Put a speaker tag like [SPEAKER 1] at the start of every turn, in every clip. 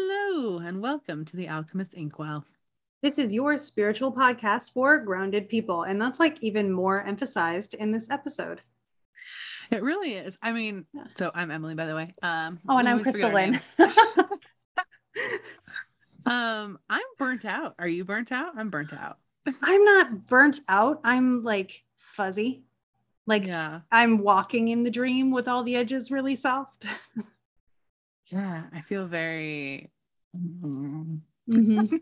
[SPEAKER 1] Hello, and welcome to the Alchemist Inkwell.
[SPEAKER 2] This is your spiritual podcast for grounded people. And that's like even more emphasized in this episode.
[SPEAKER 1] It really is. I mean, so I'm Emily, by the way. Um,
[SPEAKER 2] oh, and I'm KristaLyn.
[SPEAKER 1] um, I'm burnt out. Are you burnt out? I'm burnt out.
[SPEAKER 2] I'm not burnt out. I'm like fuzzy. Like yeah. I'm walking in the dream with all the edges really soft.
[SPEAKER 1] yeah, I feel very
[SPEAKER 2] mm-hmm.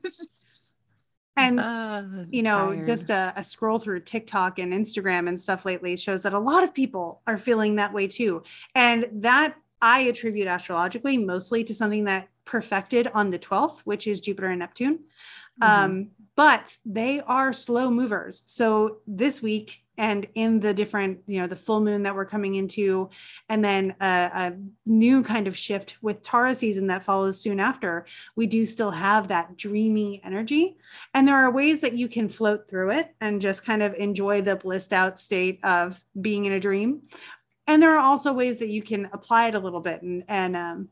[SPEAKER 2] and uh, you know tired. just a, a, scroll through tiktok and instagram and stuff lately shows that a lot of people are feeling that way too and that i attribute astrologically mostly to something that perfected on the 12th which is jupiter and neptune mm-hmm. um, but they are slow movers so this week and in the different you know the full moon that we're coming into and then a, a, new kind of shift with Taurus season that follows soon after we do still have that dreamy energy. And there are ways that you can float through it and just kind of enjoy the blissed out state of being in a dream. And there are also ways that you can apply it a little bit and and um,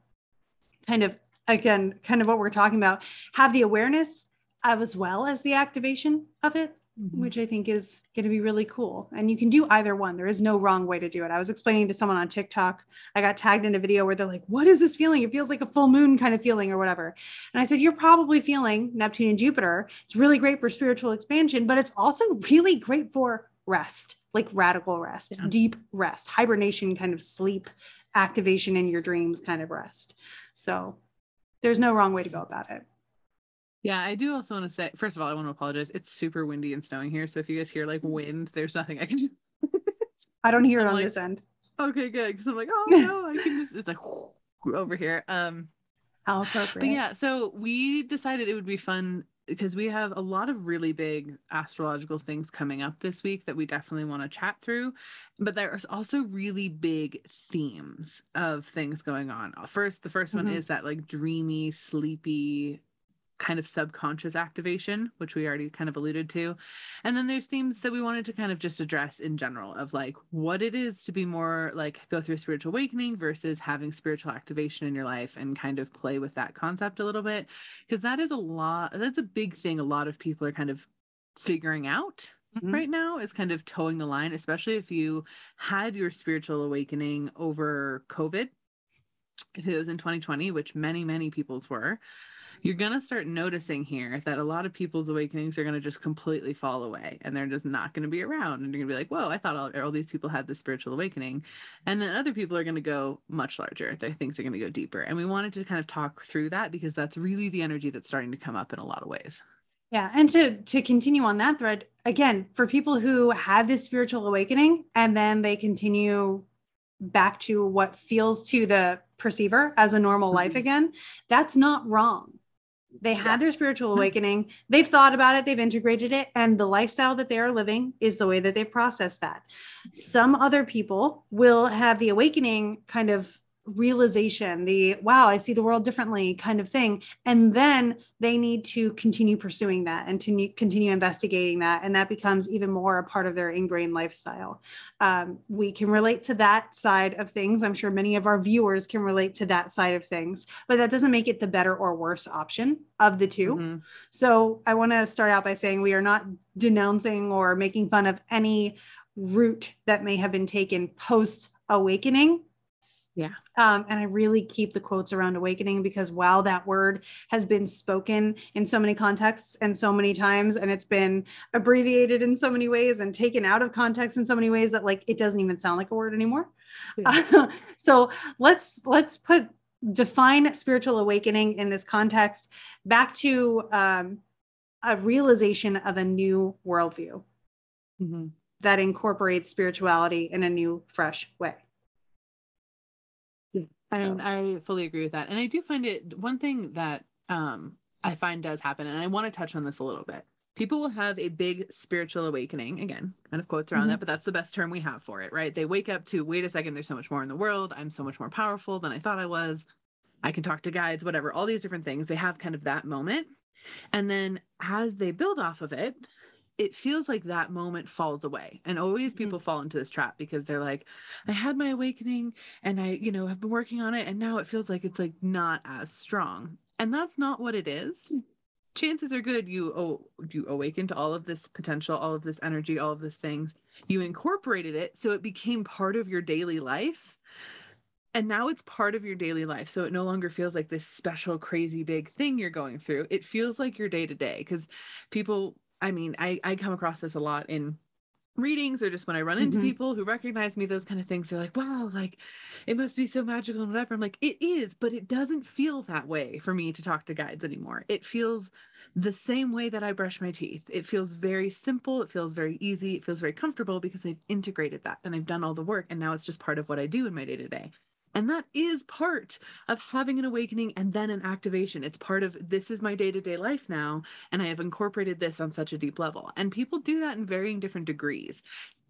[SPEAKER 2] kind of again kind of what we're talking about have the awareness as well as the activation of it Mm-hmm. which I think is going to be really cool. And you can do either one. There is no wrong way to do it. I was explaining to someone on TikTok, I got tagged in a video where they're like, What is this feeling? It feels like a full moon kind of feeling or whatever. And I said, You're probably feeling Neptune and Jupiter. It's really great for spiritual expansion, but it's also really great for rest, like radical rest, yeah. deep rest, hibernation kind of sleep, activation in your dreams kind of rest. So there's no wrong way to go about it.
[SPEAKER 1] Yeah, I do also want to say, first of all, I want to apologize. It's super windy and snowing here. So if you guys hear like wind, there's nothing I can do.
[SPEAKER 2] I don't hear it on like, this end.
[SPEAKER 1] Okay, good. Because I'm like, oh no, I can just, it's like over here. Um,
[SPEAKER 2] How appropriate. But
[SPEAKER 1] yeah, so we decided it would be fun because we have a lot of really big astrological things coming up this week that we definitely want to chat through. But there's also really big themes of things going on. First, the 1st mm-hmm. one is that like dreamy, sleepy kind of subconscious activation, which we already kind of alluded to. And then there's themes that we wanted to kind of just address in general of like what it is to be more like go through spiritual awakening versus having spiritual activation in your life and kind of play with that concept a little bit. Because that is a lot, that's a big thing a lot of people are kind of figuring out Mm-hmm. right now is kind of toeing the line, especially if you had your spiritual awakening over COVID. If it was in 2020, which many, many people's were, you're going to start noticing here that a lot of people's awakenings are going to just completely fall away and they're just not going to be around. And you're going to be like, whoa, I thought all, all these people had this spiritual awakening. And then other people are going to go much larger. Their think they're going to go deeper. And we wanted to kind of talk through that because that's really the energy that's starting to come up in a lot of ways.
[SPEAKER 2] Yeah, and to to continue on that thread, again, for people who have this spiritual awakening and then they continue back to what feels to the perceiver as a normal mm-hmm. life again, that's not wrong they had yeah. their spiritual mm-hmm. awakening. They've thought about it, they've integrated it, and the lifestyle that they are living is the way that they've processed that. Some other people will have the awakening kind of realization, the wow, I see the world differently kind of thing. And then they need to continue pursuing that and to continue investigating that. And that becomes even more a part of their ingrained lifestyle. Um, we can relate to that side of things. I'm sure many of our viewers can relate to that side of things, but that doesn't make it the better or worse option of the 2 mm-hmm. So I want to start out by saying we are not denouncing or making fun of any route that may have been taken post awakening
[SPEAKER 1] yeah.
[SPEAKER 2] Um, and I really keep the quotes around awakening because while that word has been spoken in so many contexts and so many times, and it's been abbreviated in so many ways and taken out of context in so many ways that like it doesn't even sound like a word anymore. Yeah. Uh, so let's let's put define spiritual awakening in this context back to um, a realization of a new worldview mm-hmm. that incorporates spirituality in a new, fresh way.
[SPEAKER 1] And so. I fully agree with that. And I do find it one thing that um, I find does happen, and I want to touch on this a little bit. People will have a big spiritual awakening. Again, kind of quotes around mm-hmm. that, but that's the best term we have for it, right? They wake up to, wait a second, there's so much more in the world. I'm so much more powerful than I thought I was. I can talk to guides, whatever, all these different things. They have kind of that moment. And then as they build off of it, it feels like that moment falls away and always mm-hmm. people mm-hmm. fall into this trap because they're like i had my awakening and i you know have been working on it and now it feels like it's like not as strong. And that's not what it is. Chances are good you oh you awaken to all of this potential all of this energy all of these things. You incorporated it so it became part of your daily life and now it's part of your daily life so it no longer feels like this special crazy big thing you're going through. It feels like your day to day because people i mean i i come across this a lot in readings or just when I run into mm-hmm. people who recognize me, those kind of things, they're like, wow, like it must be so magical and whatever. I'm like, it is, but it doesn't feel that way for me to talk to guides anymore. It feels the same way that I brush my teeth. It feels very simple. It feels very easy. It feels very comfortable because I've integrated that and I've done all the work. And now it's just part of what I do in my day to day. And that is part of having an awakening and then an activation. It's part of this is my day to day life now. And I have incorporated this on such a deep level. And people do that in varying different degrees.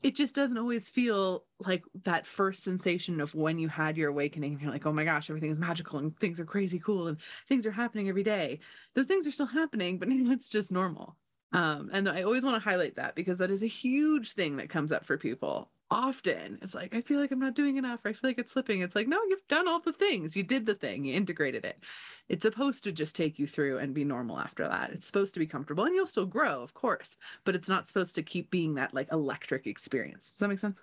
[SPEAKER 1] It just doesn't always feel like that first sensation of when you had your awakening and you're like, oh my gosh, everything is magical and things are crazy cool and things are happening every day. Those things are still happening, but it's just normal. Um, and I always want to highlight that because that is a huge thing that comes up for people often. It's like i feel like i'm not doing enough. Or i feel like it's slipping. It's like no you've done all the things. You did the thing. You integrated it. It's supposed to just take you through and be normal after that. It's supposed to be comfortable and you'll still grow of course but it's not supposed to keep being that like electric experience. Does that make sense?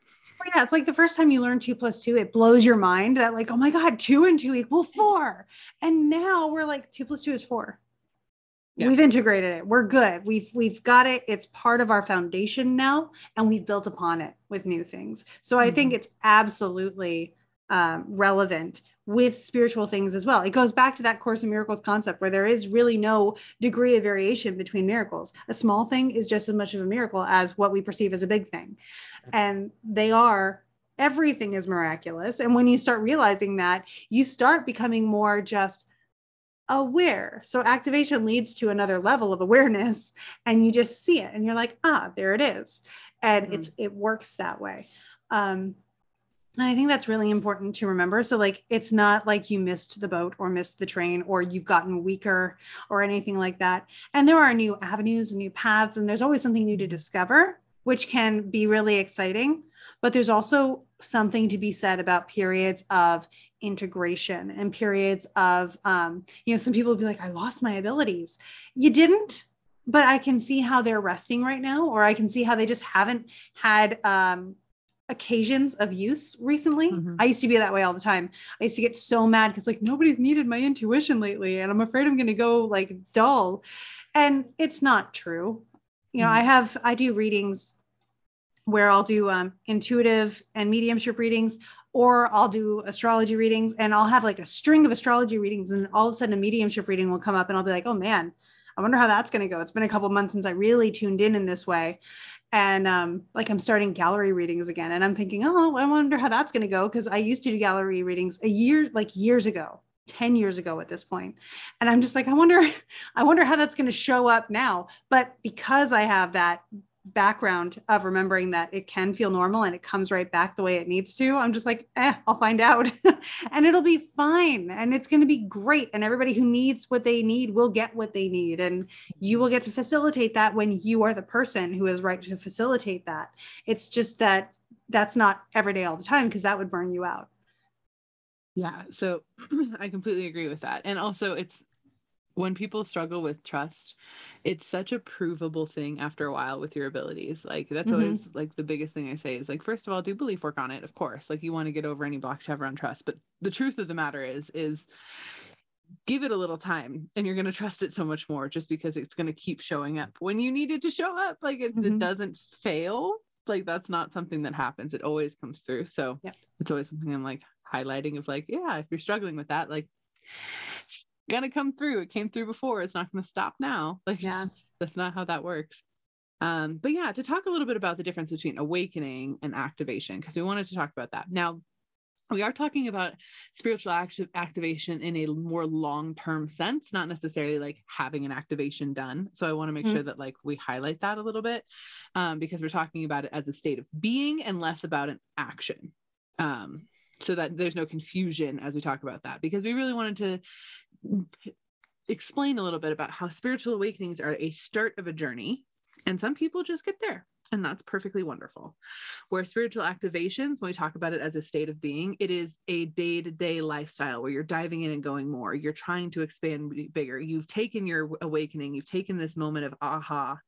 [SPEAKER 2] Yeah it's like the first time you learn two plus two it blows your mind that like oh my god two and two equal four. And now we're like two plus two is four yeah. we've integrated it. We're good. We've we've got it. It's part of our foundation now and we've built upon it with new things. So mm-hmm. i think mm-hmm. it's absolutely um, relevant with spiritual things as well. It goes back to that course in miracles concept where there is really no degree of variation between miracles. A small thing is just as much of a miracle as what we perceive as a big thing. And they are everything is miraculous. And when you start realizing that you start becoming more just aware. So activation leads to another level of awareness and you just see it and you're like, ah, there it is. And mm-hmm. it's it works that way. Um, and I think that's really important to remember. So, like, it's not like you missed the boat or missed the train or you've gotten weaker or anything like that. And there are new avenues and new paths, and there's always something new to discover, which can be really exciting. But there's also something to be said about periods of integration and periods of um, you know some people will be like i lost my abilities. You didn't but i can see how they're resting right now or i can see how they just haven't had um, occasions of use recently. Mm-hmm. i used to be that way all the time. I used to get so mad because like nobody's needed my intuition lately and i'm afraid i'm going to go like dull. And it's not true. You know mm-hmm. i have i do readings where I'll do um, intuitive and mediumship readings or I'll do astrology readings and I'll have like a string of astrology readings and all of a sudden a mediumship reading will come up and I'll be like, oh man, I wonder how that's going to go. It's been a couple months since I really tuned in in this way. And um, like I'm starting gallery readings again. And I'm thinking, oh, I wonder how that's going to go. Cause I used to do gallery readings a year, like years ago, 10 years ago at this point. And I'm just like, I wonder, I wonder how that's going to show up now. But because I have that background of remembering that it can feel normal and it comes right back the way it needs to, I'm just like, eh, I'll find out. and it'll be fine. And it's going to be great. And everybody who needs what they need will get what they need. And you will get to facilitate that when you are the person who is right to facilitate that. It's just that that's not every day all the time because that would burn you out.
[SPEAKER 1] Yeah. So I completely agree with that. And also, it's when people struggle with trust, it's such a provable thing after a while with your abilities. Like that's mm-hmm. always like the biggest thing I say is like first of all, do belief work on it, of course. Like you want to get over any blocks you have around trust. But the truth of the matter is, is give it a little time and you're going to trust it so much more just because it's going to keep showing up when you need it to show up. Like it, mm-hmm. it doesn't fail. Like that's not something that happens. It always comes through. So yeah. it's always something I'm like highlighting of like, yeah, if you're struggling with that, like gonna come through. It came through before. It's not gonna stop now. Like yeah. that's not how that works. Um, but yeah, to talk a little bit about the difference between awakening and activation, because we wanted to talk about that. Now, we are talking about spiritual act- activation in a more long-term sense, not necessarily like having an activation done. So I want to make mm-hmm. sure that like we highlight that a little bit um, because we're talking about it as a state of being and less about an action. Um, so that there's no confusion as we talk about that because we really wanted to explain a little bit about how spiritual awakenings are a start of a journey and some people just get there And that's perfectly wonderful. Where spiritual activations, when we talk about it as a state of being, it is a day to day lifestyle where you're diving in and going more. You're trying to expand bigger. You've taken your awakening, you've taken this moment of aha.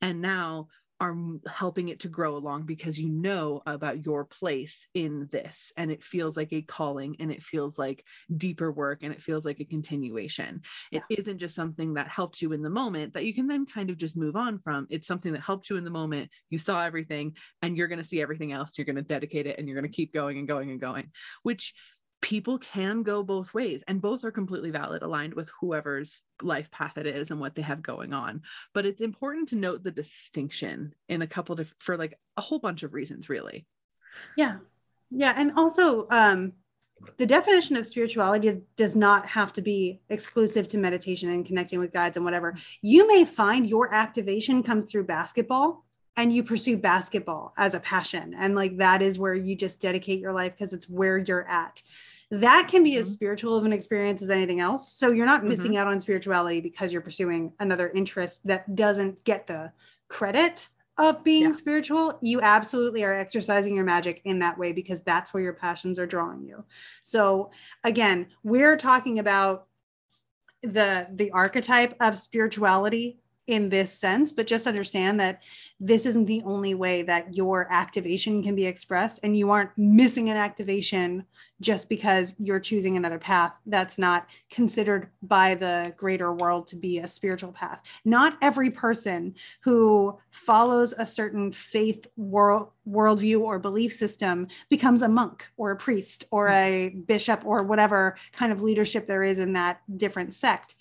[SPEAKER 1] And now are helping it to grow along because you know about your place in this and it feels like a calling and it feels like deeper work and it feels like a continuation. Yeah. it isn't just something that helped you in the moment that you can then kind of just move on from. It's something that helped you in the moment. You saw everything and you're going to see everything else. You're going to dedicate it and you're going to keep going and going and going which people can go both ways and both are completely valid aligned with whoever's life path it is and what they have going on. But it's important to note the distinction in a couple of for like a whole bunch of reasons really.
[SPEAKER 2] Yeah. Yeah and also um the definition of spirituality does not have to be exclusive to meditation and connecting with guides and whatever. You may find your activation comes through basketball and you pursue basketball as a passion and like that is where you just dedicate your life because it's where you're at that can be mm-hmm. as spiritual of an experience as anything else. So you're not missing mm-hmm. out on spirituality because you're pursuing another interest that doesn't get the credit of being yeah. spiritual. You absolutely are exercising your magic in that way because that's where your passions are drawing you. So again, we're talking about the the archetype of spirituality in this sense, but just understand that this isn't the only way that your activation can be expressed. And you aren't missing an activation just because you're choosing another path that's not considered by the greater world to be a spiritual path. Not every person who follows a certain faith world worldview or belief system becomes a monk or a priest or a bishop or whatever kind of leadership there is in that different sect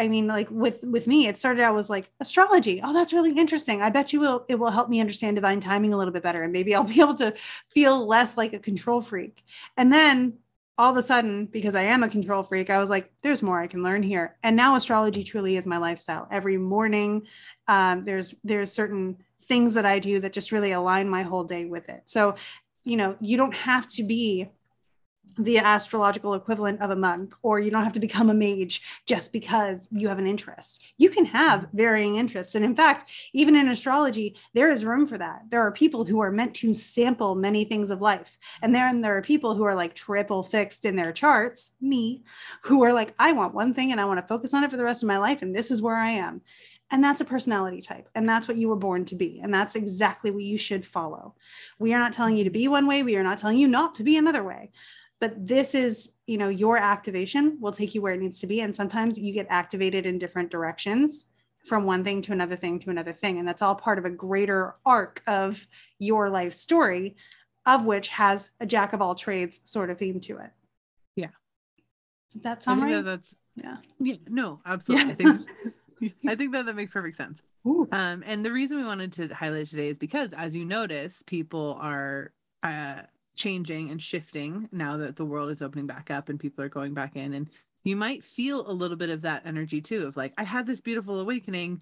[SPEAKER 2] I mean, like with with me, it started out was like astrology. Oh, that's really interesting. I bet you will it will help me understand divine timing a little bit better, and maybe I'll be able to feel less like a control freak. And then all of a sudden, because I am a control freak, I was like, there's more I can learn here. And now astrology truly is my lifestyle. Every morning, um, there's there's certain things that I do that just really align my whole day with it. So, you know, you don't have to be the astrological equivalent of a monk, or you don't have to become a mage just because you have an interest. You can have varying interests. And in fact, even in astrology, there is room for that. There are people who are meant to sample many things of life. And then there are people who are like triple fixed in their charts, me, who are like, I want one thing and I want to focus on it for the rest of my life. And this is where I am. And that's a personality type. And that's what you were born to be. And that's exactly what you should follow. We are not telling you to be one way. We are not telling you not to be another way but this is you know your activation will take you where it needs to be and sometimes you get activated in different directions from one thing to another thing to another thing and that's all part of a greater arc of your life story of which has a jack of all trades sort of theme to it
[SPEAKER 1] yeah
[SPEAKER 2] Does that sound right?
[SPEAKER 1] That that's yeah yeah no absolutely yeah. i think I think that that makes perfect sense. Um, and the reason we wanted to highlight today is because, as you notice, people are uh, changing and shifting now that the world is opening back up and people are going back in. And you might feel a little bit of that energy too of like i had this beautiful awakening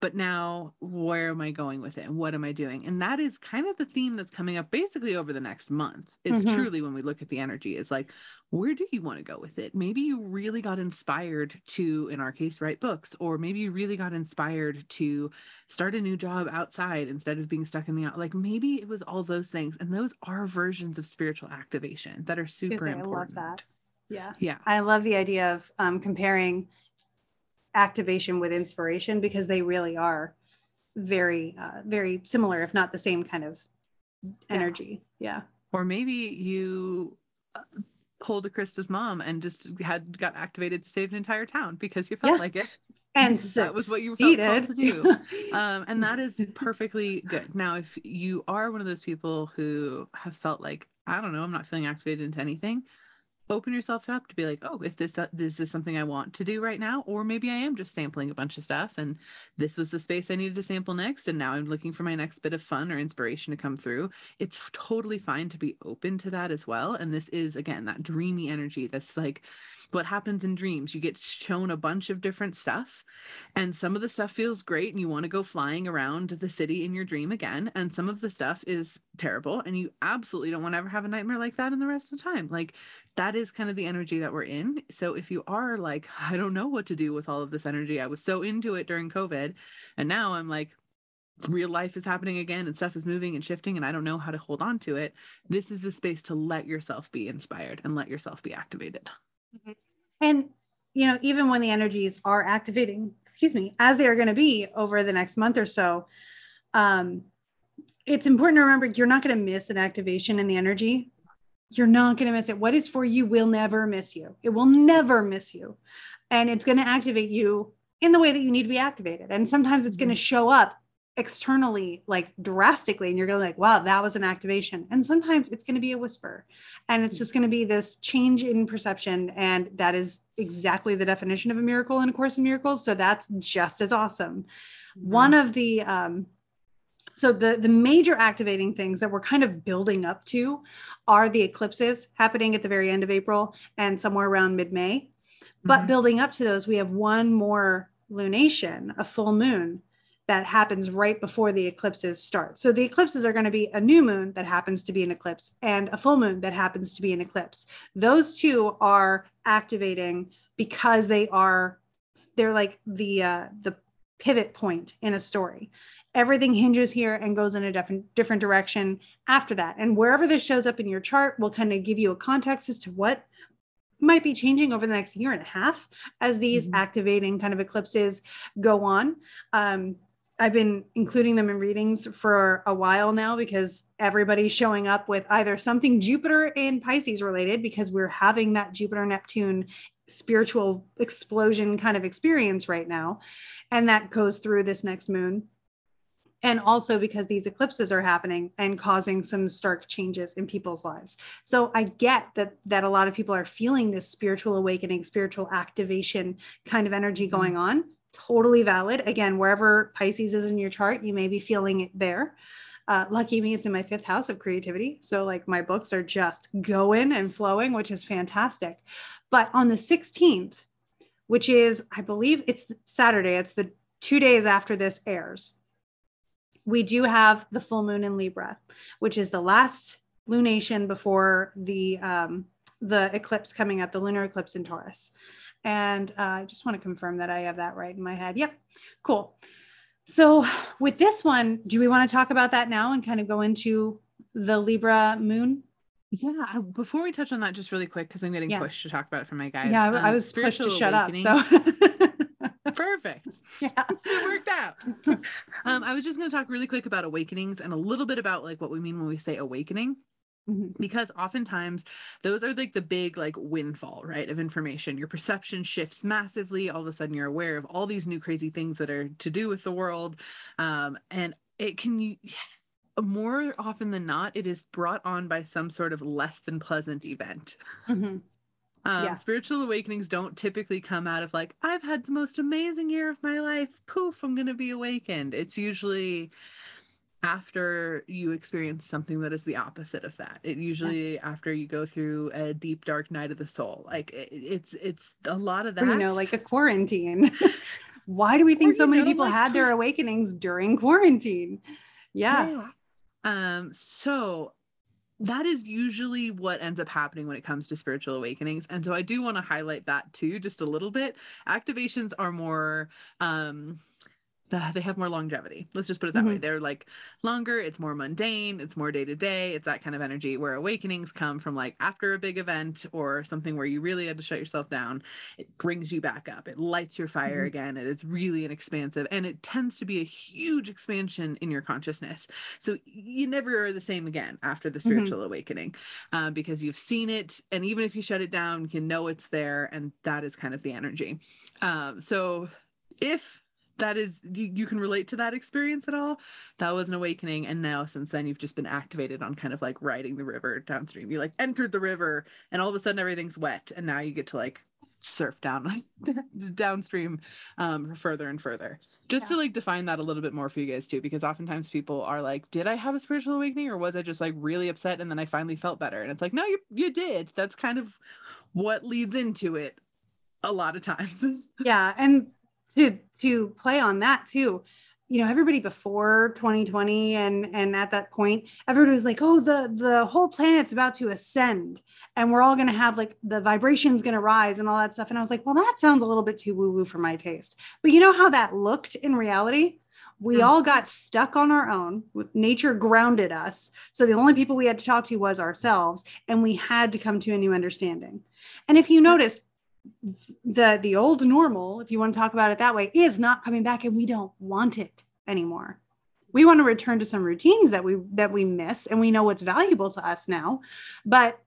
[SPEAKER 1] but now where am i going with it and what am i doing and that is kind of the theme that's coming up basically over the next month is mm-hmm. truly when we look at the energy is like where do you want to go with it maybe you really got inspired to in our case write books or maybe you really got inspired to start a new job outside instead of being stuck in the out like maybe it was all those things and those are versions of spiritual activation that are super important
[SPEAKER 2] I love that. Yeah.
[SPEAKER 1] Yeah.
[SPEAKER 2] I love the idea of um, comparing activation with inspiration because they really are very uh, very similar if not the same kind of energy. Yeah, yeah.
[SPEAKER 1] or maybe you uh, pulled a krista's mom and just had got activated to save an entire town because you felt yeah. like it.
[SPEAKER 2] And that was what you felt called to
[SPEAKER 1] do. Um, and that is perfectly good. Now if you are one of those people who have felt like i don't know i'm not feeling activated into anything open yourself up to be like, oh, if this uh, is this something I want to do right now, or maybe I am just sampling a bunch of stuff, and this was the space I needed to sample next, and now I'm looking for my next bit of fun or inspiration to come through. It's totally fine to be open to that as well. And this is again that dreamy energy. That's like what happens in dreams. You get shown a bunch of different stuff, and some of the stuff feels great, and you want to go flying around the city in your dream again, and some of the stuff is terrible, and you absolutely don't want to ever have a nightmare like that in the rest of the time. Like that is kind of the energy that we're in. So if you are like, I don't know what to do with all of this energy, I was so into it during COVID, and now I'm like, real life is happening again and stuff is moving and shifting and I don't know how to hold on to it, this is the space to let yourself be inspired and let yourself be activated.
[SPEAKER 2] Mm-hmm. And you know, even when the energies are activating, excuse me, as they are going to be over the next month or so, um, it's important to remember you're not going to miss an activation in the energy. You're not going to miss it. What is for you will never miss you. It will never miss you. And it's going to activate you in the way that you need to be activated. And sometimes it's mm-hmm. going to show up externally like drastically and you're going to like wow that was an activation and sometimes it's going to be a whisper and it's just going to be this change in perception and that is exactly the definition of a miracle in a course in miracles so that's just as awesome mm-hmm. one of the um so the the major activating things that we're kind of building up to are the eclipses happening at the very end of april and somewhere around mid-may mm-hmm. but building up to those we have one more lunation a full moon that happens right before the eclipses start. So the eclipses are going to be a new moon that happens to be an eclipse and a full moon that happens to be an eclipse. Those two are activating because they are they're like the uh, the pivot point in a story. Everything hinges here and goes in a different different direction after that. And wherever this shows up in your chart will kind of give you a context as to what might be changing over the next year and a half as these mm-hmm. activating kind of eclipses go on. Um, I've been including them in readings for a while now because everybody's showing up with either something Jupiter and Pisces related because we're having that Jupiter Neptune spiritual explosion kind of experience right now. And that goes through this next moon. And also because these eclipses are happening and causing some stark changes in people's lives. So I get that that a lot of people are feeling this spiritual awakening, spiritual activation kind of energy mm-hmm. going on totally valid. Again, wherever Pisces is in your chart, you may be feeling it there. Uh, lucky me, it's in my fifth house of creativity. So, like, my books are just going and flowing, which is fantastic. But on the 16th, which is, I believe it's Saturday, it's the two days after this airs, we do have the full moon in Libra, which is the last lunation before the um, the eclipse coming up, the lunar eclipse in Taurus. And uh, I just want to confirm that I have that right in my head. Yep, cool. So with this one, do we want to talk about that now and kind of go into the Libra moon?
[SPEAKER 1] Yeah, before we touch on that, just really quick, because I'm getting yeah. pushed to talk about it from my guys.
[SPEAKER 2] Yeah, I, um, was pushed to shut up. So
[SPEAKER 1] perfect. Yeah, it worked out. um, I was just going to talk really quick about awakenings and a little bit about like what we mean when we say awakening. Mm-hmm. Because oftentimes those are like the big like windfall, right, of information. Your perception shifts massively. All of a sudden, you're aware of all these new crazy things that are to do with the world, um, and it can more often than not, it is brought on by some sort of less than pleasant event. Mm-hmm. Um, yeah. Spiritual awakenings don't typically come out of like, I've had the most amazing year of my life. Poof, I'm going to be awakened. It's usually after you experience something that is the opposite of that it usually yeah. after you go through a deep dark night of the soul like it, it's it's a lot of that
[SPEAKER 2] you know like a quarantine why do we think or, so many know, people like, had their awakenings during quarantine yeah. yeah
[SPEAKER 1] um so that is usually what ends up happening when it comes to spiritual awakenings and so i do want to highlight that too just a little bit. Activations are more um they have more longevity. Let's just put it that mm-hmm. way. They're like longer, it's more mundane, it's more day to day, it's that kind of energy where awakenings come from like after a big event or something where you really had to shut yourself down. It brings you back up, it lights your fire mm-hmm. again. It is really an expansive and it tends to be a huge expansion in your consciousness. So you never are the same again after the mm-hmm. spiritual mm-hmm. awakening uh, because you've seen it. And even if you shut it down, you know it's there. And that is kind of the energy. Um, so if that is you, you can relate to that experience at all. That was an awakening and now since then you've just been activated on kind of like riding the river downstream. You like entered the river and all of a sudden everything's wet and now you get to like surf down downstream um further and further. Just yeah. to like define that a little bit more for you guys too because oftentimes people are like did i have a spiritual awakening or was i just like really upset and then i finally felt better? And it's like no you you did. That's kind of what leads into it a lot of times.
[SPEAKER 2] Yeah and to to play on that too you know everybody before 2020 and and at that point everybody was like oh the the whole planet's about to ascend and we're all going to have like the vibrations going to rise and all that stuff and i was like well that sounds a little bit too woo woo for my taste but you know how that looked in reality We mm-hmm. all got stuck on our own. Nature grounded us. So the only people we had to talk to was ourselves, and we had to come to a new understanding. And if you notice, the the old normal, if you want to talk about it that way, is not coming back, and we don't want it anymore. We want to return to some routines that we that we miss, and we know what's valuable to us now. But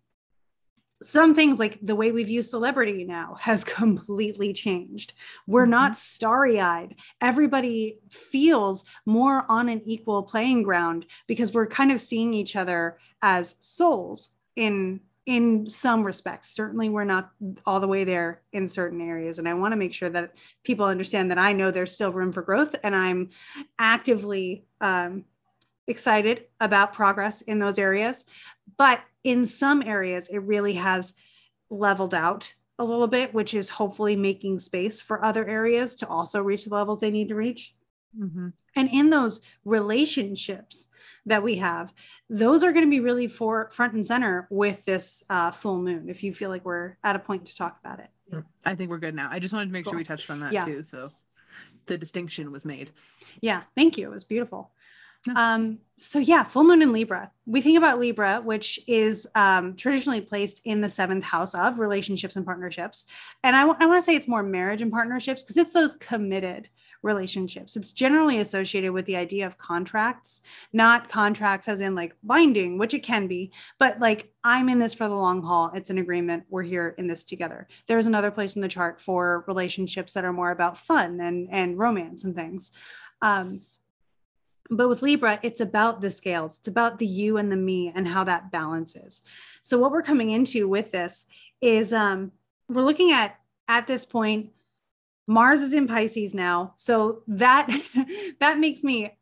[SPEAKER 2] some things like the way we view celebrity now has completely changed. We're mm-hmm. not starry eyed. Everybody feels more on an equal playing ground because we're kind of seeing each other as souls in in some respects certainly we're not all the way there in certain areas and i want to make sure that people understand that i know there's still room for growth and i'm actively um, excited about progress in those areas but in some areas, it really has leveled out a little bit, which is hopefully making space for other areas to also reach the levels they need to reach. Mm-hmm. And in those relationships that we have, those are going to be really for front and center with this uh, full moon. If you feel like we're at a point to talk about it,
[SPEAKER 1] I think we're good now. I just wanted to make cool. sure we touched on that yeah. too. So the distinction was made.
[SPEAKER 2] Yeah, thank you. It was beautiful. Um, so yeah, full moon in Libra. We think about Libra, which is um, traditionally placed in the seventh house of relationships and partnerships. And I, w- I want to say it's more marriage and partnerships because it's those committed relationships. It's generally associated with the idea of contracts, not contracts as in like binding, which it can be, but like I'm in this for the long haul. It's an agreement. We're here in this together. There's another place in the chart for relationships that are more about fun and and romance and things. Um, but with Libra, it's about the scales, it's about the you and the me and how that balances. So, what we're coming into with this is um, we're looking at, at this point, Mars is in Pisces now. So, that, that makes me,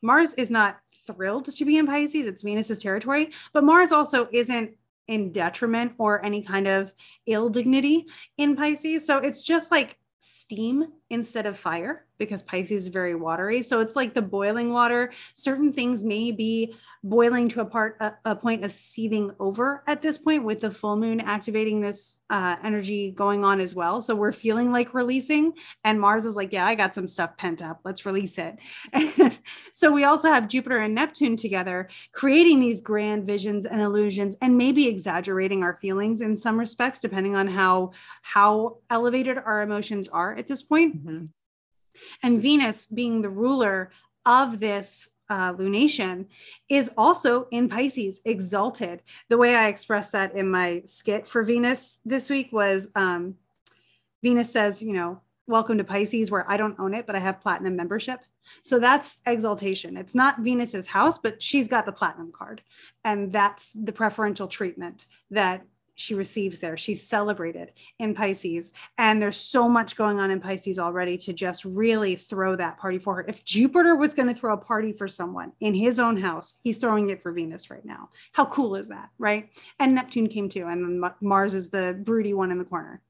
[SPEAKER 2] Mars is not thrilled to be in Pisces, it's Venus's territory, but Mars also isn't in detriment or any kind of ill dignity in Pisces. So, it's just like steam instead of fire because Pisces is very watery. So it's like the boiling water. Certain things may be boiling to a part a, a point of seething over at this point with the full moon activating this uh, energy going on as well. So we're feeling like releasing, and Mars is like, yeah, I got some stuff pent up. Let's release it. so we also have Jupiter and Neptune together, creating these grand visions and illusions, and maybe exaggerating our feelings in some respects, depending on how how elevated our emotions are at this point. Mm-hmm. And Venus, being the ruler of this uh, lunation, is also in Pisces, exalted. The way I expressed that in my skit for Venus this week was um, Venus says, you know, welcome to Pisces, where I don't own it, but I have platinum membership. So that's exaltation. It's not Venus's house, but she's got the platinum card. And that's the preferential treatment that she receives there. She's celebrated in Pisces. And there's so much going on in Pisces already to just really throw that party for her. If Jupiter was going to throw a party for someone in his own house, he's throwing it for Venus right now. How cool is that? Right. And Neptune came too. And Mars is the broody one in the corner.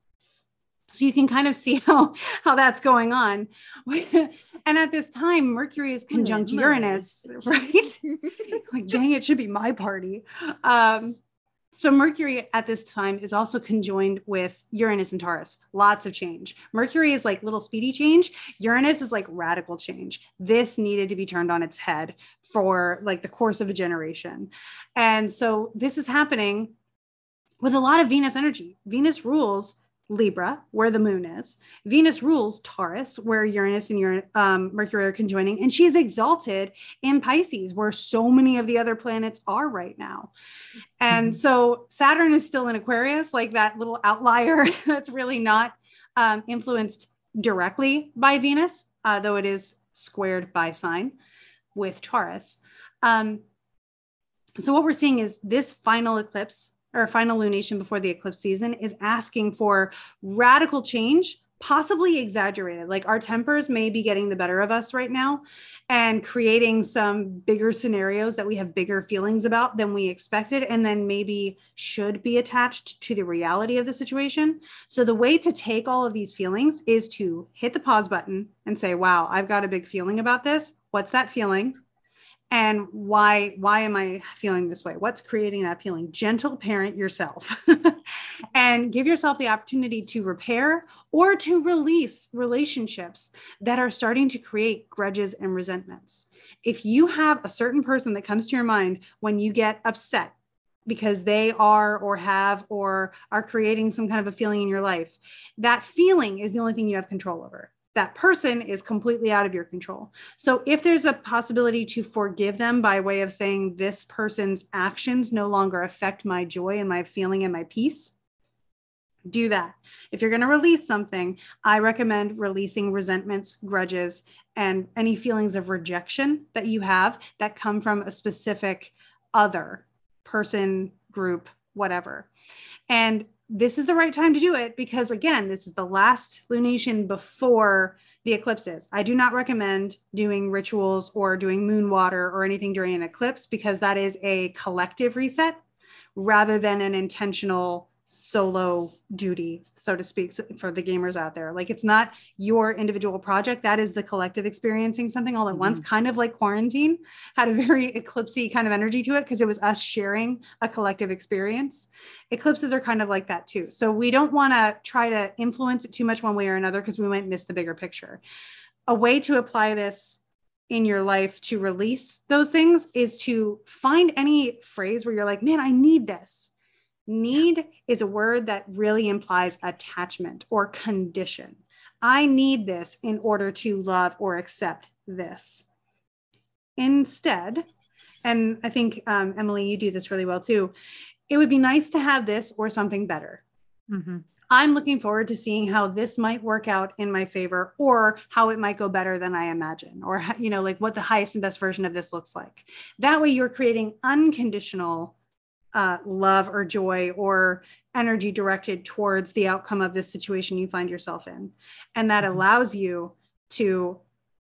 [SPEAKER 2] So you can kind of see how how that's going on. and at this time, Mercury is conjunct Uranus, right? like, dang, it should be my party. Um, so Mercury at this time is also conjoined with Uranus and Taurus. Lots of change. Mercury is like little speedy change. Uranus is like radical change. This needed to be turned on its head for like the course of a generation. And so this is happening with a lot of Venus energy. Venus rules Libra, where the moon is. Venus rules Taurus, where Uranus and Uranus, um, Mercury are conjoining, and she is exalted in Pisces, where so many of the other planets are right now. And mm-hmm. so Saturn is still in Aquarius, like that little outlier that's really not um, influenced directly by Venus, uh, though it is squared by sign with Taurus. Um, so what we're seeing is this final eclipse or final lunation before the eclipse season is asking for radical change possibly exaggerated. Like our tempers may be getting the better of us right now and creating some bigger scenarios that we have bigger feelings about than we expected and then maybe should be attached to the reality of the situation. So the way to take all of these feelings is to hit the pause button and say wow i've got a big feeling about this. What's that feeling and why why am i feeling this way? What's creating that feeling? Gentle parent yourself and give yourself the opportunity to repair or to release relationships that are starting to create grudges and resentments. If you have a certain person that comes to your mind when you get upset because they are or have or are creating some kind of a feeling in your life that feeling is the only thing you have control over that person is completely out of your control. So if there's a possibility to forgive them by way of saying this person's actions no longer affect my joy and my feeling and my peace, do that. If you're going to release something, I recommend releasing resentments, grudges, and any feelings of rejection that you have that come from a specific other person, group, whatever. And this is the right time to do it because again this is the last lunation before the eclipses. I do not recommend doing rituals or doing moon water or anything during an eclipse because that is a collective reset rather than an intentional solo duty, so to speak, for the gamers out there. Like it's not your individual project. That is the collective experiencing something all at mm-hmm. once, kind of like quarantine had a very eclipsy kind of energy to it because it was us sharing a collective experience. Eclipses are kind of like that too. So we don't want to try to influence it too much one way or another because we might miss the bigger picture. A way to apply this in your life to release those things is to find any phrase where you're like, man, I need this Need is a word that really implies attachment or condition. I need this in order to love or accept this. Instead, and I think um, Emily, you do this really well too, it would be nice to have this or something better. Mm-hmm. I'm looking forward to seeing how this might work out in my favor or how it might go better than I imagine, or, you know, like what the highest and best version of this looks like. That way, you're creating unconditional uh, love or joy or energy directed towards the outcome of this situation you find yourself in. And that mm-hmm. allows you to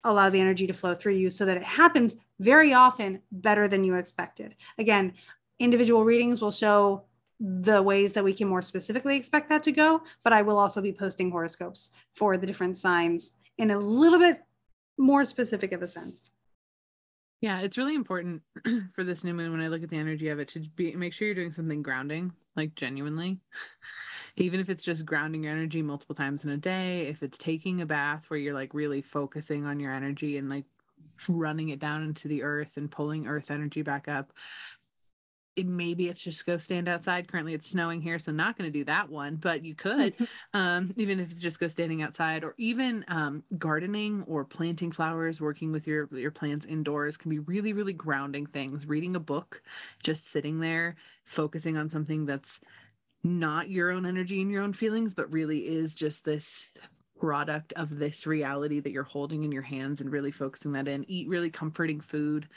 [SPEAKER 2] allow the energy to flow through you so that it happens very often better than you expected. Again, individual readings will show the ways that we can more specifically expect that to go, but I will also be posting horoscopes for the different signs in a little bit more specific of a sense.
[SPEAKER 1] Yeah, it's really important for this new moon when I look at the energy of it to be make sure you're doing something grounding, like genuinely. Even if it's just grounding your energy multiple times in a day, if it's taking a bath where you're like really focusing on your energy and like running it down into the earth and pulling earth energy back up it, maybe it's just go stand outside. Currently, it's snowing here, so I'm not going to do that one. But you could, um, even if it's just go standing outside, or even um, gardening or planting flowers, working with your your plants indoors can be really, really grounding things. Reading a book, just sitting there, focusing on something that's not your own energy and your own feelings, but really is just this product of this reality that you're holding in your hands and really focusing that in. Eat really comforting food,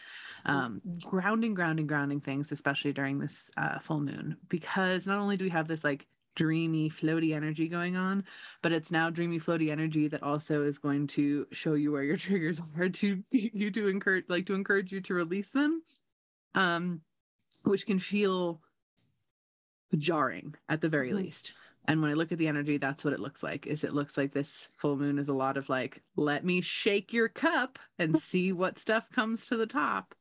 [SPEAKER 1] um, grounding, grounding, grounding things, especially during this uh, full moon, because not only do we have this like dreamy, floaty energy going on, but it's now dreamy, floaty energy that also is going to show you where your triggers are to you to encourage, like to encourage you to release them, um, which can feel jarring at the very mm-hmm. least and when i look at the energy that's what it looks like is it looks like this full moon is a lot of like let me shake your cup and see what stuff comes to the top.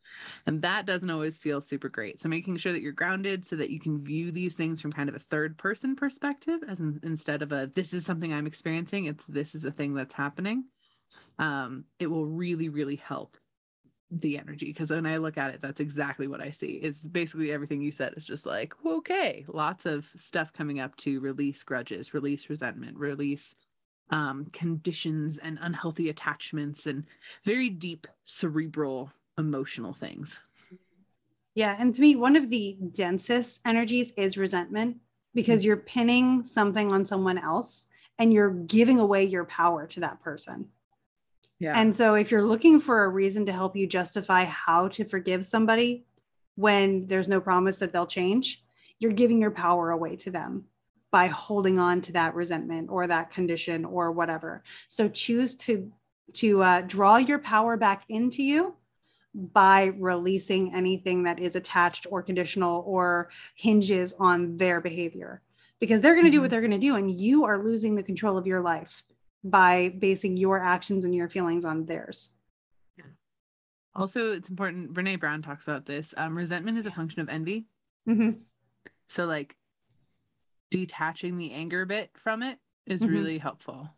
[SPEAKER 1] And that doesn't always feel super great. So making sure that you're grounded so that you can view these things from kind of a third person perspective as in, instead of a this is something i'm experiencing. It's this is a thing that's happening. Um, it will really really help the energy because when I look at it, that's exactly what I see. It's basically everything you said. It's just like, okay, lots of stuff coming up to release grudges, release resentment, release um, conditions and unhealthy attachments and very deep cerebral emotional things.
[SPEAKER 2] Yeah. And to me, one of the densest energies is resentment because mm-hmm. you're pinning something on someone else and you're giving away your power to that person. Yeah. And so if you're looking for a reason to help you justify how to forgive somebody when there's no promise that they'll change, you're giving your power away to them by holding on to that resentment or that condition or whatever. So choose to to uh, draw your power back into you by releasing anything that is attached or conditional or hinges on their behavior because they're going to do what mm-hmm. they're going to do and you are losing the control of your life by basing your actions and your feelings on theirs.
[SPEAKER 1] Also, it's important. Brene Brown talks about this. Um, resentment is a function of envy. Mm-hmm. So, like, detaching the anger bit from it is mm-hmm. really helpful.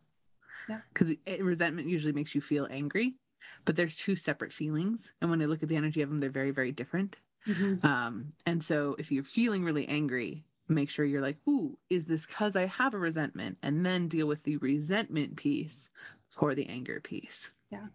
[SPEAKER 1] Yeah. Because resentment usually makes you feel angry, but there's two separate feelings. And when I look at the energy of them, they're very, very different. Mm-hmm. Um, and so if you're feeling really angry, make sure you're like, ooh, is this because I have a resentment? And then deal with the resentment piece for the anger piece.
[SPEAKER 2] Yeah.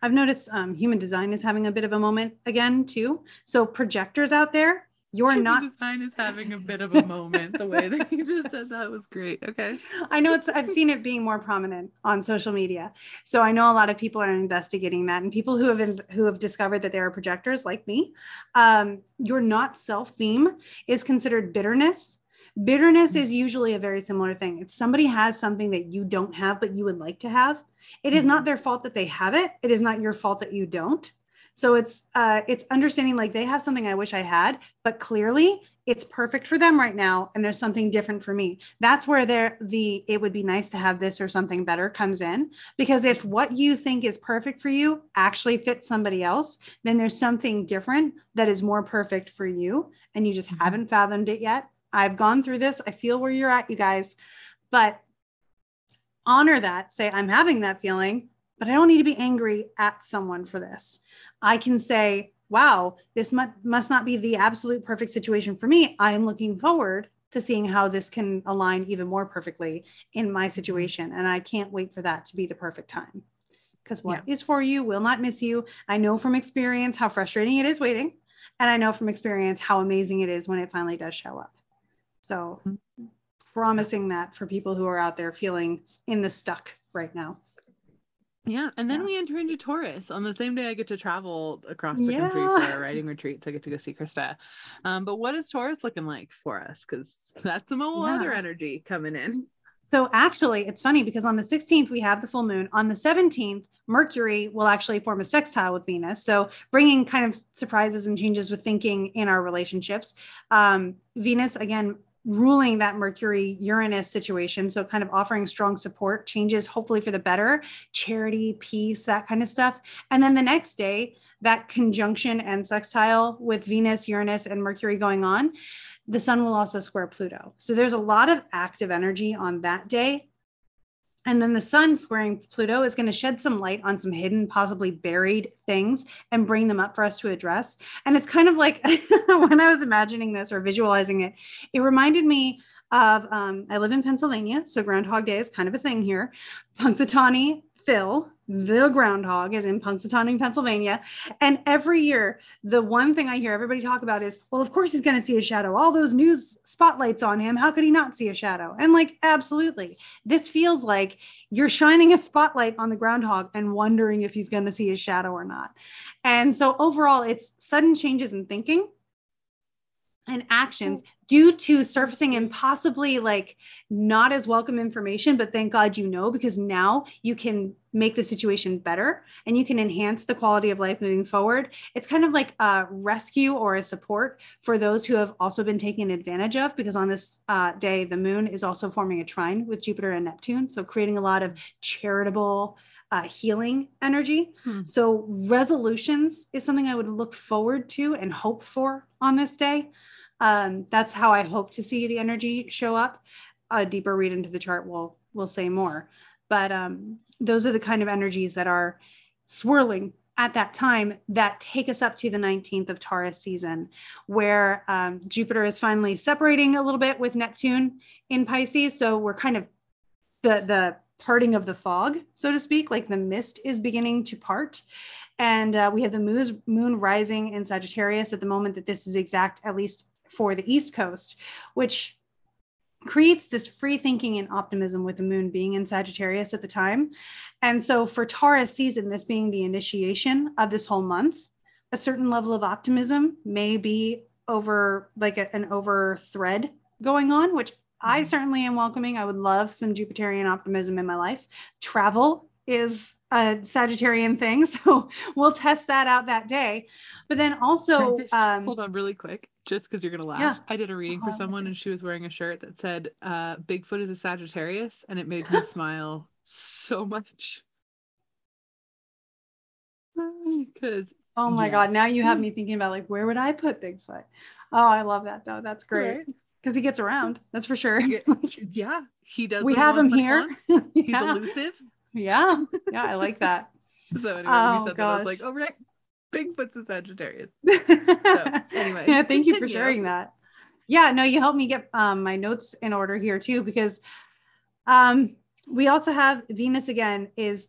[SPEAKER 2] I've noticed um, human design is having a bit of a moment again, too. So, projectors out there, you're
[SPEAKER 1] human
[SPEAKER 2] not
[SPEAKER 1] design is having a bit of a moment the way that you just said that was great okay
[SPEAKER 2] i know it's i've seen it being more prominent on social media so i know a lot of people are investigating that and people who have who have discovered that there are projectors like me um, your not self theme is considered bitterness Bitterness is usually a very similar thing. It's somebody has something that you don't have, but you would like to have. It is not mm-hmm. their fault that they have it. It is not your fault that you don't. So it's uh, it's understanding like they have something I wish I had, but clearly it's perfect for them right now, and there's something different for me. That's where there the it would be nice to have this or something better comes in. Because if what you think is perfect for you actually fits somebody else, then there's something different that is more perfect for you, and you just mm-hmm. haven't fathomed it yet I've gone through this. I feel where you're at, you guys. But honor that. Say, I'm having that feeling, but I don't need to be angry at someone for this. I can say, wow, this must not be the absolute perfect situation for me. I am looking forward to seeing how this can align even more perfectly in my situation. And I can't wait for that to be the perfect time. Because what yeah. is for you will not miss you. I know from experience how frustrating it is waiting. And I know from experience how amazing it is when it finally does show up. So mm-hmm. promising that for people who are out there feeling in the stuck right now.
[SPEAKER 1] Yeah. And then yeah. we enter into Taurus. On the same day, I get to travel across the yeah. country for a writing retreat. So I get to go see Krista. Um, but what is Taurus looking like for us? Because that's some whole yeah. other energy coming in.
[SPEAKER 2] So actually, it's funny because on the 16th, we have the full moon. On the 17th, Mercury will actually form a sextile with Venus. So bringing kind of surprises and changes with thinking in our relationships. Um, Venus, again, ruling that Mercury Uranus situation. So, kind of offering strong support, changes hopefully for the better, charity, peace, that kind of stuff. And then the next day, that conjunction and sextile with Venus, Uranus, and Mercury going on, the sun will also square Pluto. So, there's a lot of active energy on that day. And then the sun squaring Pluto is going to shed some light on some hidden, possibly buried things and bring them up for us to address. And it's kind of like when I was imagining this or visualizing it, it reminded me of um, I live in Pennsylvania. So Groundhog Day is kind of a thing here. Punxsutawney Phil, the groundhog, is in Punxsutawney, Pennsylvania. And every year, the one thing I hear everybody talk about is, well, of course he's going to see a shadow. All those news spotlights on him. How could he not see a shadow? And like, absolutely. This feels like you're shining a spotlight on the groundhog and wondering if he's going to see a shadow or not. And so overall, it's sudden changes in thinking and actions due to surfacing and possibly like not as welcome information but thank god you know because now you can make the situation better and you can enhance the quality of life moving forward it's kind of like a rescue or a support for those who have also been taken advantage of because on this uh, day the moon is also forming a trine with jupiter and neptune so creating a lot of charitable uh, healing energy. Hmm. So, resolutions is something I would look forward to and hope for on this day. Um, that's how I hope to see the energy show up. A deeper read into the chart will will say more, but um, those are the kind of energies that are swirling at that time that take us up to the 19th of Taurus season, where um, Jupiter is finally separating a little bit with Neptune in Pisces. So we're kind of the the parting of the fog, so to speak, like the mist is beginning to part. And uh, we have the moon, moon rising in Sagittarius at the moment that this is exact, at least for the East Coast, which creates this free thinking and optimism with the moon being in Sagittarius at the time. And so for Taurus season, this being the initiation of this whole month, a certain level of optimism may be over like a, an over thread going on, which I mm-hmm. certainly am welcoming. I would love some Jupiterian optimism in my life. Travel is a Sagittarian thing. So we'll test that out that day. But then also, um,
[SPEAKER 1] hold on really quick, just because you're going to laugh. Yeah. I did a reading for uh-huh. someone and she was wearing a shirt that said, uh, Bigfoot is a Sagittarius. And it made me smile so much. Because
[SPEAKER 2] Oh my yes. God. Now you have me thinking about like, where would I put Bigfoot? Oh, I love that though. That's great. Because right. he gets around. That's for sure.
[SPEAKER 1] yeah. He does.
[SPEAKER 2] We have him here.
[SPEAKER 1] He's yeah. elusive.
[SPEAKER 2] Yeah. Yeah. I like that.
[SPEAKER 1] so anyway, oh, we said gosh. that. I was like, oh, right. Bigfoot's a Sagittarius. So anyway.
[SPEAKER 2] yeah. Thank continue. you for sharing that. Yeah. No, you helped me get um, my notes in order here too, because um, we also have Venus again is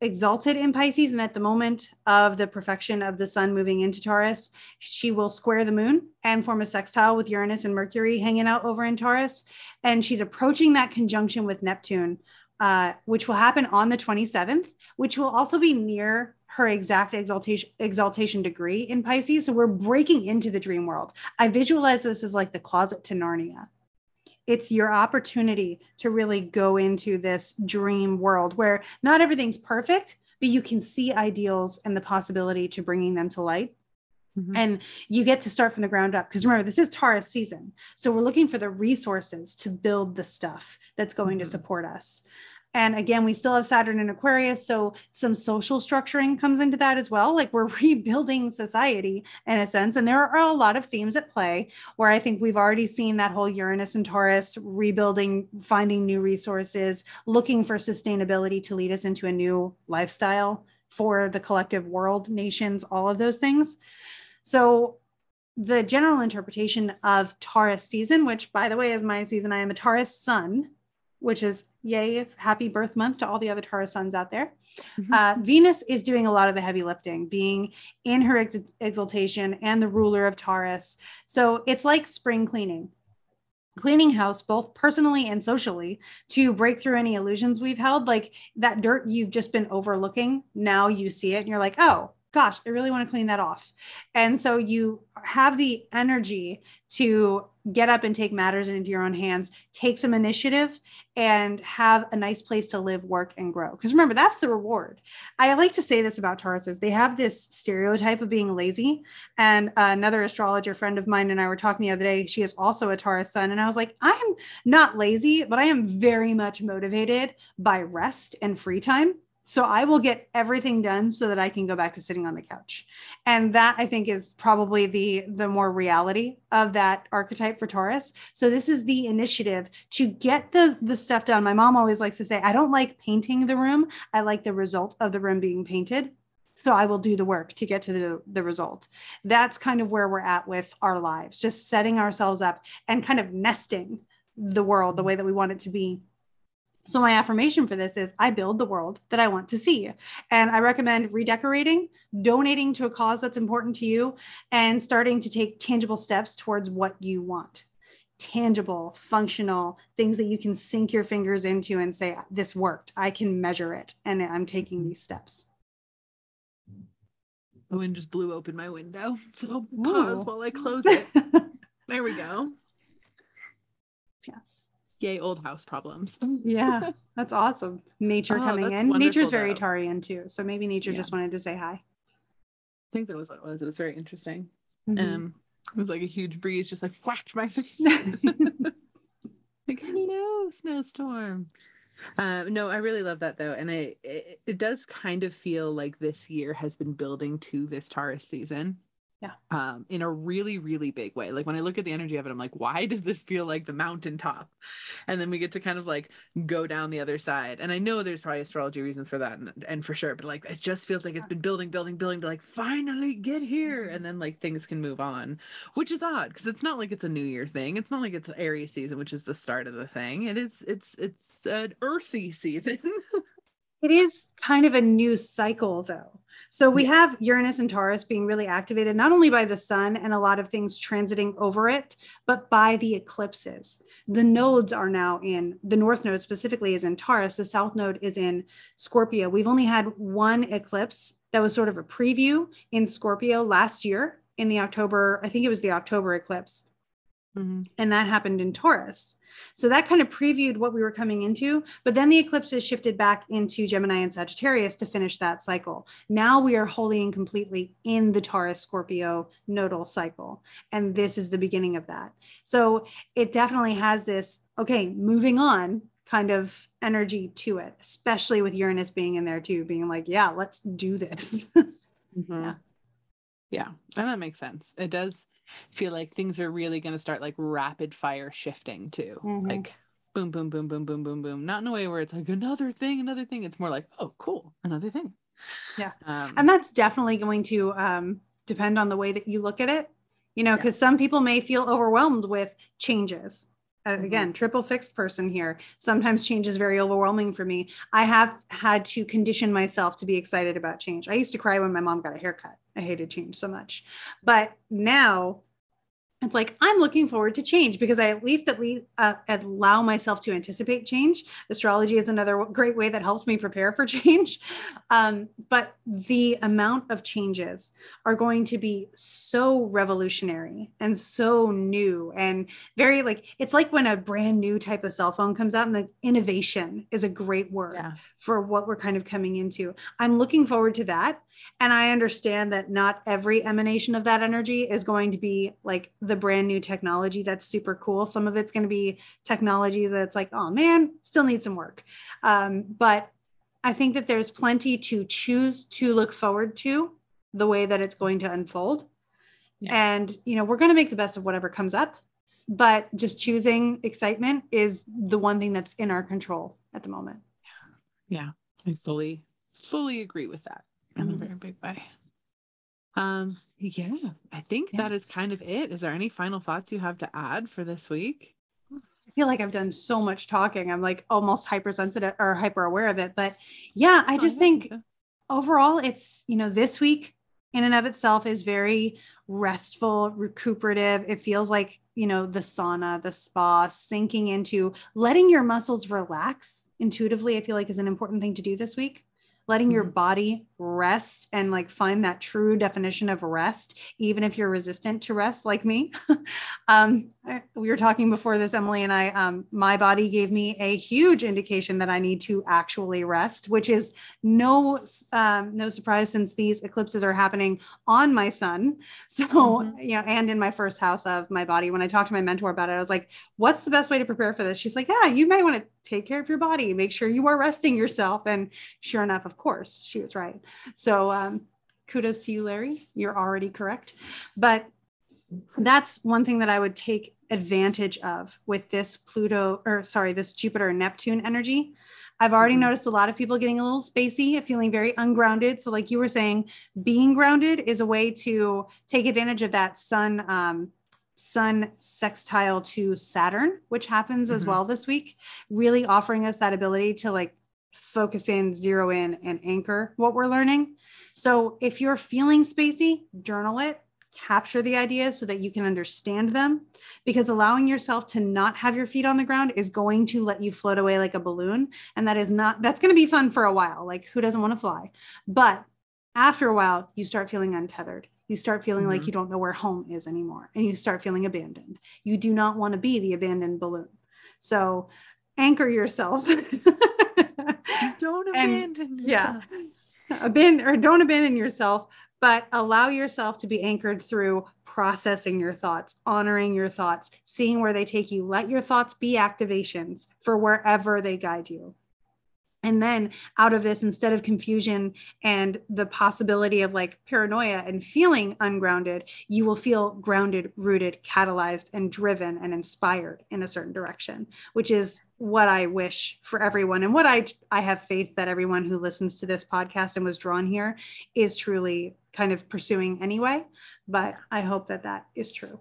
[SPEAKER 2] exalted in Pisces. And at the moment of the perfection of the sun moving into Taurus, she will square the moon and form a sextile with Uranus and Mercury hanging out over in Taurus. And she's approaching that conjunction with Neptune, uh, which will happen on the 27th, which will also be near her exact exaltation exaltation degree in Pisces. So we're breaking into the dream world. I visualize this as like the closet to Narnia it's your opportunity to really go into this dream world where not everything's perfect, but you can see ideals and the possibility to bringing them to light. Mm-hmm. And you get to start from the ground up because remember, this is Taurus season. So we're looking for the resources to build the stuff that's going mm-hmm. to support us. And again, we still have Saturn in Aquarius. So some social structuring comes into that as well. Like we're rebuilding society in a sense. And there are a lot of themes at play where I think we've already seen that whole Uranus and Taurus rebuilding, finding new resources, looking for sustainability to lead us into a new lifestyle for the collective world, nations, all of those things. So the general interpretation of Taurus season, which by the way is my season, I am a Taurus sun which is yay, happy birth month to all the other Taurus suns out there. Mm-hmm. Uh, Venus is doing a lot of the heavy lifting, being in her ex- exaltation and the ruler of Taurus. So it's like spring cleaning. Cleaning house, both personally and socially, to break through any illusions we've held. Like that dirt you've just been overlooking, now you see it and you're like, oh, gosh, I really want to clean that off. And so you have the energy to get up and take matters into your own hands, take some initiative, and have a nice place to live, work, and grow. Because remember, that's the reward. I like to say this about Tauruses. They have this stereotype of being lazy. And another astrologer friend of mine and I were talking the other day. She is also a Taurus sun. And I was like, I'm not lazy, but I am very much motivated by rest and free time. So I will get everything done so that I can go back to sitting on the couch. And that I think is probably the the more reality of that archetype for Taurus. So this is the initiative to get the the stuff done. My mom always likes to say, I don't like painting the room. I like the result of the room being painted. So I will do the work to get to the, the result. That's kind of where we're at with our lives, just setting ourselves up and kind of nesting the world the way that we want it to be so, my affirmation for this is I build the world that I want to see. And I recommend redecorating, donating to a cause that's important to you, and starting to take tangible steps towards what you want. Tangible, functional things that you can sink your fingers into and say, This worked. I can measure it. And I'm taking these steps.
[SPEAKER 1] The wind just blew open my window. So, pause Ooh. while I close it. there we go yay old house problems.
[SPEAKER 2] Yeah that's awesome. Nature oh, coming in. Nature's very though. tarian too so maybe nature yeah. just wanted to say hi. I
[SPEAKER 1] think that was what it was. It was very interesting. Mm-hmm. um it was like a huge breeze just like whacked my face. Like hello snowstorm. Um, no, I really love that though, and I it, it does kind of feel like this year has been building to this Taurus season
[SPEAKER 2] yeah.
[SPEAKER 1] um in a really really big way. Like when i look at the energy of it i'm like why does this feel like the mountaintop? And then we get to kind of like go down the other side. And i know there's probably astrology reasons for that and, and for sure but like it just feels like it's been building building building to like finally get here. And then like things can move on which is odd because it's not like it's a new year thing. It's not like it's aries season which is the start of the thing. It is it's it's an earthy season.
[SPEAKER 2] It is kind of a new cycle though so we have Uranus and Taurus being really activated, not only by the sun and a lot of things transiting over it, but by the eclipses. The nodes are now in, the North node specifically is in Taurus, the South node is in Scorpio. We've only had one eclipse that was sort of a preview in Scorpio last year in the October, I think it was the October eclipse. Mm-hmm. And that happened in Taurus. So that kind of previewed what we were coming into. But then the eclipses shifted back into Gemini and Sagittarius to finish that cycle. Now we are wholly and completely in the Taurus Scorpio nodal cycle. And this is the beginning of that. So it definitely has this, okay, moving on kind of energy to it, especially with Uranus being in there too, being like, yeah, let's do this.
[SPEAKER 1] mm-hmm. Yeah. Yeah, and that makes sense. It does feel like things are really going to start like rapid fire shifting too. Mm-hmm. Like boom, boom, boom, boom, boom, boom, boom. Not in a way where it's like another thing, another thing. It's more like, oh, cool, another thing.
[SPEAKER 2] Yeah. Um, and that's definitely going to um, depend on the way that you look at it, you know, because yeah. some people may feel overwhelmed with changes. Uh, mm-hmm. Again, triple fixed person here. Sometimes change is very overwhelming for me. I have had to condition myself to be excited about change. I used to cry when my mom got a haircut. I hated change so much. But now it's like i'm looking forward to change because i at least at least uh, allow myself to anticipate change astrology is another great way that helps me prepare for change um, but the amount of changes are going to be so revolutionary and so new and very like it's like when a brand new type of cell phone comes out and the innovation is a great word yeah. for what we're kind of coming into i'm looking forward to that and I understand that not every emanation of that energy is going to be like the brand new technology that's super cool. Some of it's going to be technology that's like, oh man, still needs some work. Um, but I think that there's plenty to choose to look forward to the way that it's going to unfold. Yeah. And, you know, we're going to make the best of whatever comes up. But just choosing excitement is the one thing that's in our control at the moment.
[SPEAKER 1] Yeah, I fully, fully agree with that. I'm a mm-hmm. very big buy. Um, yeah, I think yeah. that is kind of it. Is there any final thoughts you have to add for this week?
[SPEAKER 2] I feel like I've done so much talking. I'm like almost hypersensitive or hyper aware of it. But yeah, I just oh, think overall, it's, you know, this week in and of itself is very restful, recuperative. It feels like, you know, the sauna, the spa, sinking into letting your muscles relax intuitively, I feel like is an important thing to do this week letting your mm-hmm. body rest and like find that true definition of rest, even if you're resistant to rest, like me. um, we were talking before this, Emily and I. Um, my body gave me a huge indication that I need to actually rest, which is no um, no surprise since these eclipses are happening on my sun. So mm-hmm. you know, and in my first house of my body. When I talked to my mentor about it, I was like, "What's the best way to prepare for this?" She's like, "Yeah, you might want to take care of your body, make sure you are resting yourself." And sure enough, of course, she was right. So um, kudos to you, Larry. You're already correct. But that's one thing that I would take advantage of with this Pluto, or sorry, this Jupiter Neptune energy. I've already mm-hmm. noticed a lot of people getting a little spacey, and feeling very ungrounded. So, like you were saying, being grounded is a way to take advantage of that sun um, sun sextile to Saturn, which happens mm-hmm. as well this week, really offering us that ability to like focus in, zero in, and anchor what we're learning. So if you're feeling spacey, journal it, capture the ideas so that you can understand them, because allowing yourself to not have your feet on the ground is going to let you float away like a balloon. And that is not, that's going to be fun for a while. Like, who doesn't want to fly? But after a while, you start feeling untethered. You start feeling mm-hmm. like you don't know where home is anymore, and you start feeling abandoned. You do not want to be the abandoned balloon. So anchor yourself.
[SPEAKER 1] don't abandon
[SPEAKER 2] and, yourself. Yeah. Abandon or don't abandon yourself, but allow yourself to be anchored through processing your thoughts, honoring your thoughts, seeing where they take you. Let your thoughts be activations for wherever they guide you. And then out of this, instead of confusion and the possibility of like paranoia and feeling ungrounded, you will feel grounded, rooted, catalyzed, and driven and inspired in a certain direction, which is what I wish for everyone. And what I, I have faith that everyone who listens to this podcast and was drawn here is truly kind of pursuing anyway. But I hope that that is true.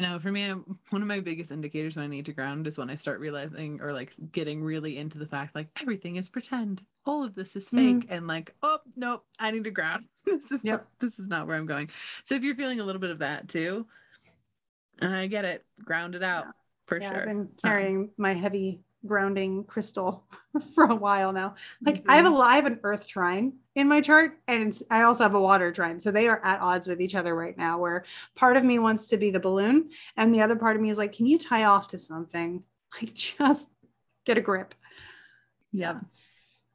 [SPEAKER 1] I know for me, one of my biggest indicators when I need to ground is when I start realizing or like getting really into the fact like everything is pretend. All of this is fake. Mm. And like, oh nope, I need to ground. this is yep. not, this is not where I'm going. So if you're feeling a little bit of that too, I get it. Ground it out yeah. for yeah, sure.
[SPEAKER 2] I've been carrying um, my heavy grounding crystal for a while now. Like mm-hmm. I have a I have an earth trine in my chart and I also have a water trine. So they are at odds with each other right now where part of me wants to be the balloon and the other part of me is like can you tie off to something? Like just get a grip.
[SPEAKER 1] Yeah.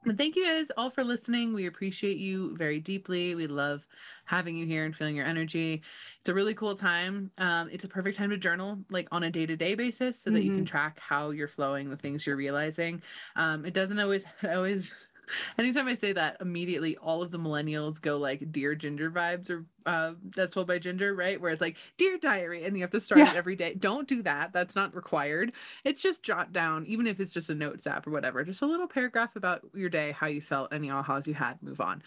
[SPEAKER 1] And thank you guys all for listening. We appreciate you very deeply. We love having you here and feeling your energy. It's a really cool time. Um, it's a perfect time to journal, like on a day to day basis, so mm-hmm. that you can mm-hmm. track how you're flowing, the things you're realizing. Um, it doesn't always always Anytime I say that, immediately all of the millennials go like "Dear Ginger" vibes, or uh, that's told by Ginger, right? Where it's like "Dear Diary," and you have to start yeah. it every day. Don't do that. That's not required. It's just jot down, even if it's just a notes app or whatever, just a little paragraph about your day, how you felt, any ahas you had. Move on.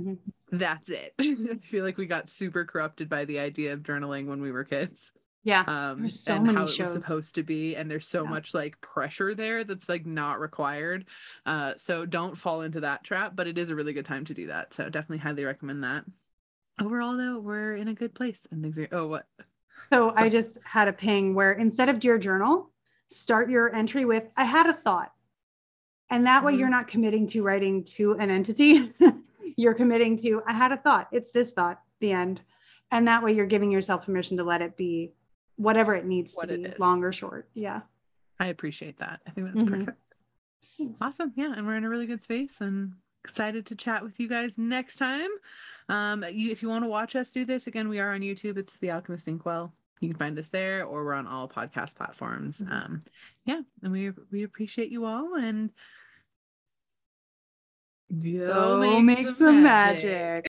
[SPEAKER 1] Mm-hmm. That's it. I feel like we got super corrupted by the idea of journaling when we were kids.
[SPEAKER 2] Yeah.
[SPEAKER 1] Um, so and how shows. it was supposed to be. And there's so yeah. much like pressure there that's like not required. Uh, so don't fall into that trap, but it is a really good time to do that. So definitely highly recommend that. Overall, though, we're in a good place and things are, oh, what?
[SPEAKER 2] So, I just had a ping where instead of Dear Journal, start your entry with, I had a thought. And that mm-hmm. way you're not committing to writing to an entity. you're committing to, I had a thought. It's this thought, the end. And that way you're giving yourself permission to let it be whatever it needs what to be, long or short. Yeah.
[SPEAKER 1] I appreciate that. I think that's mm-hmm. perfect. Thanks. Awesome. Yeah. And we're in a really good space and excited to chat with you guys next time. Um, you, if you want to watch us do this, again, we are on YouTube. It's The Alchemist Inkwell. You can find us there or we're on all podcast platforms. Mm-hmm. Um, yeah. And we, we appreciate you all and
[SPEAKER 2] go, go make, make, some, some magic. magic.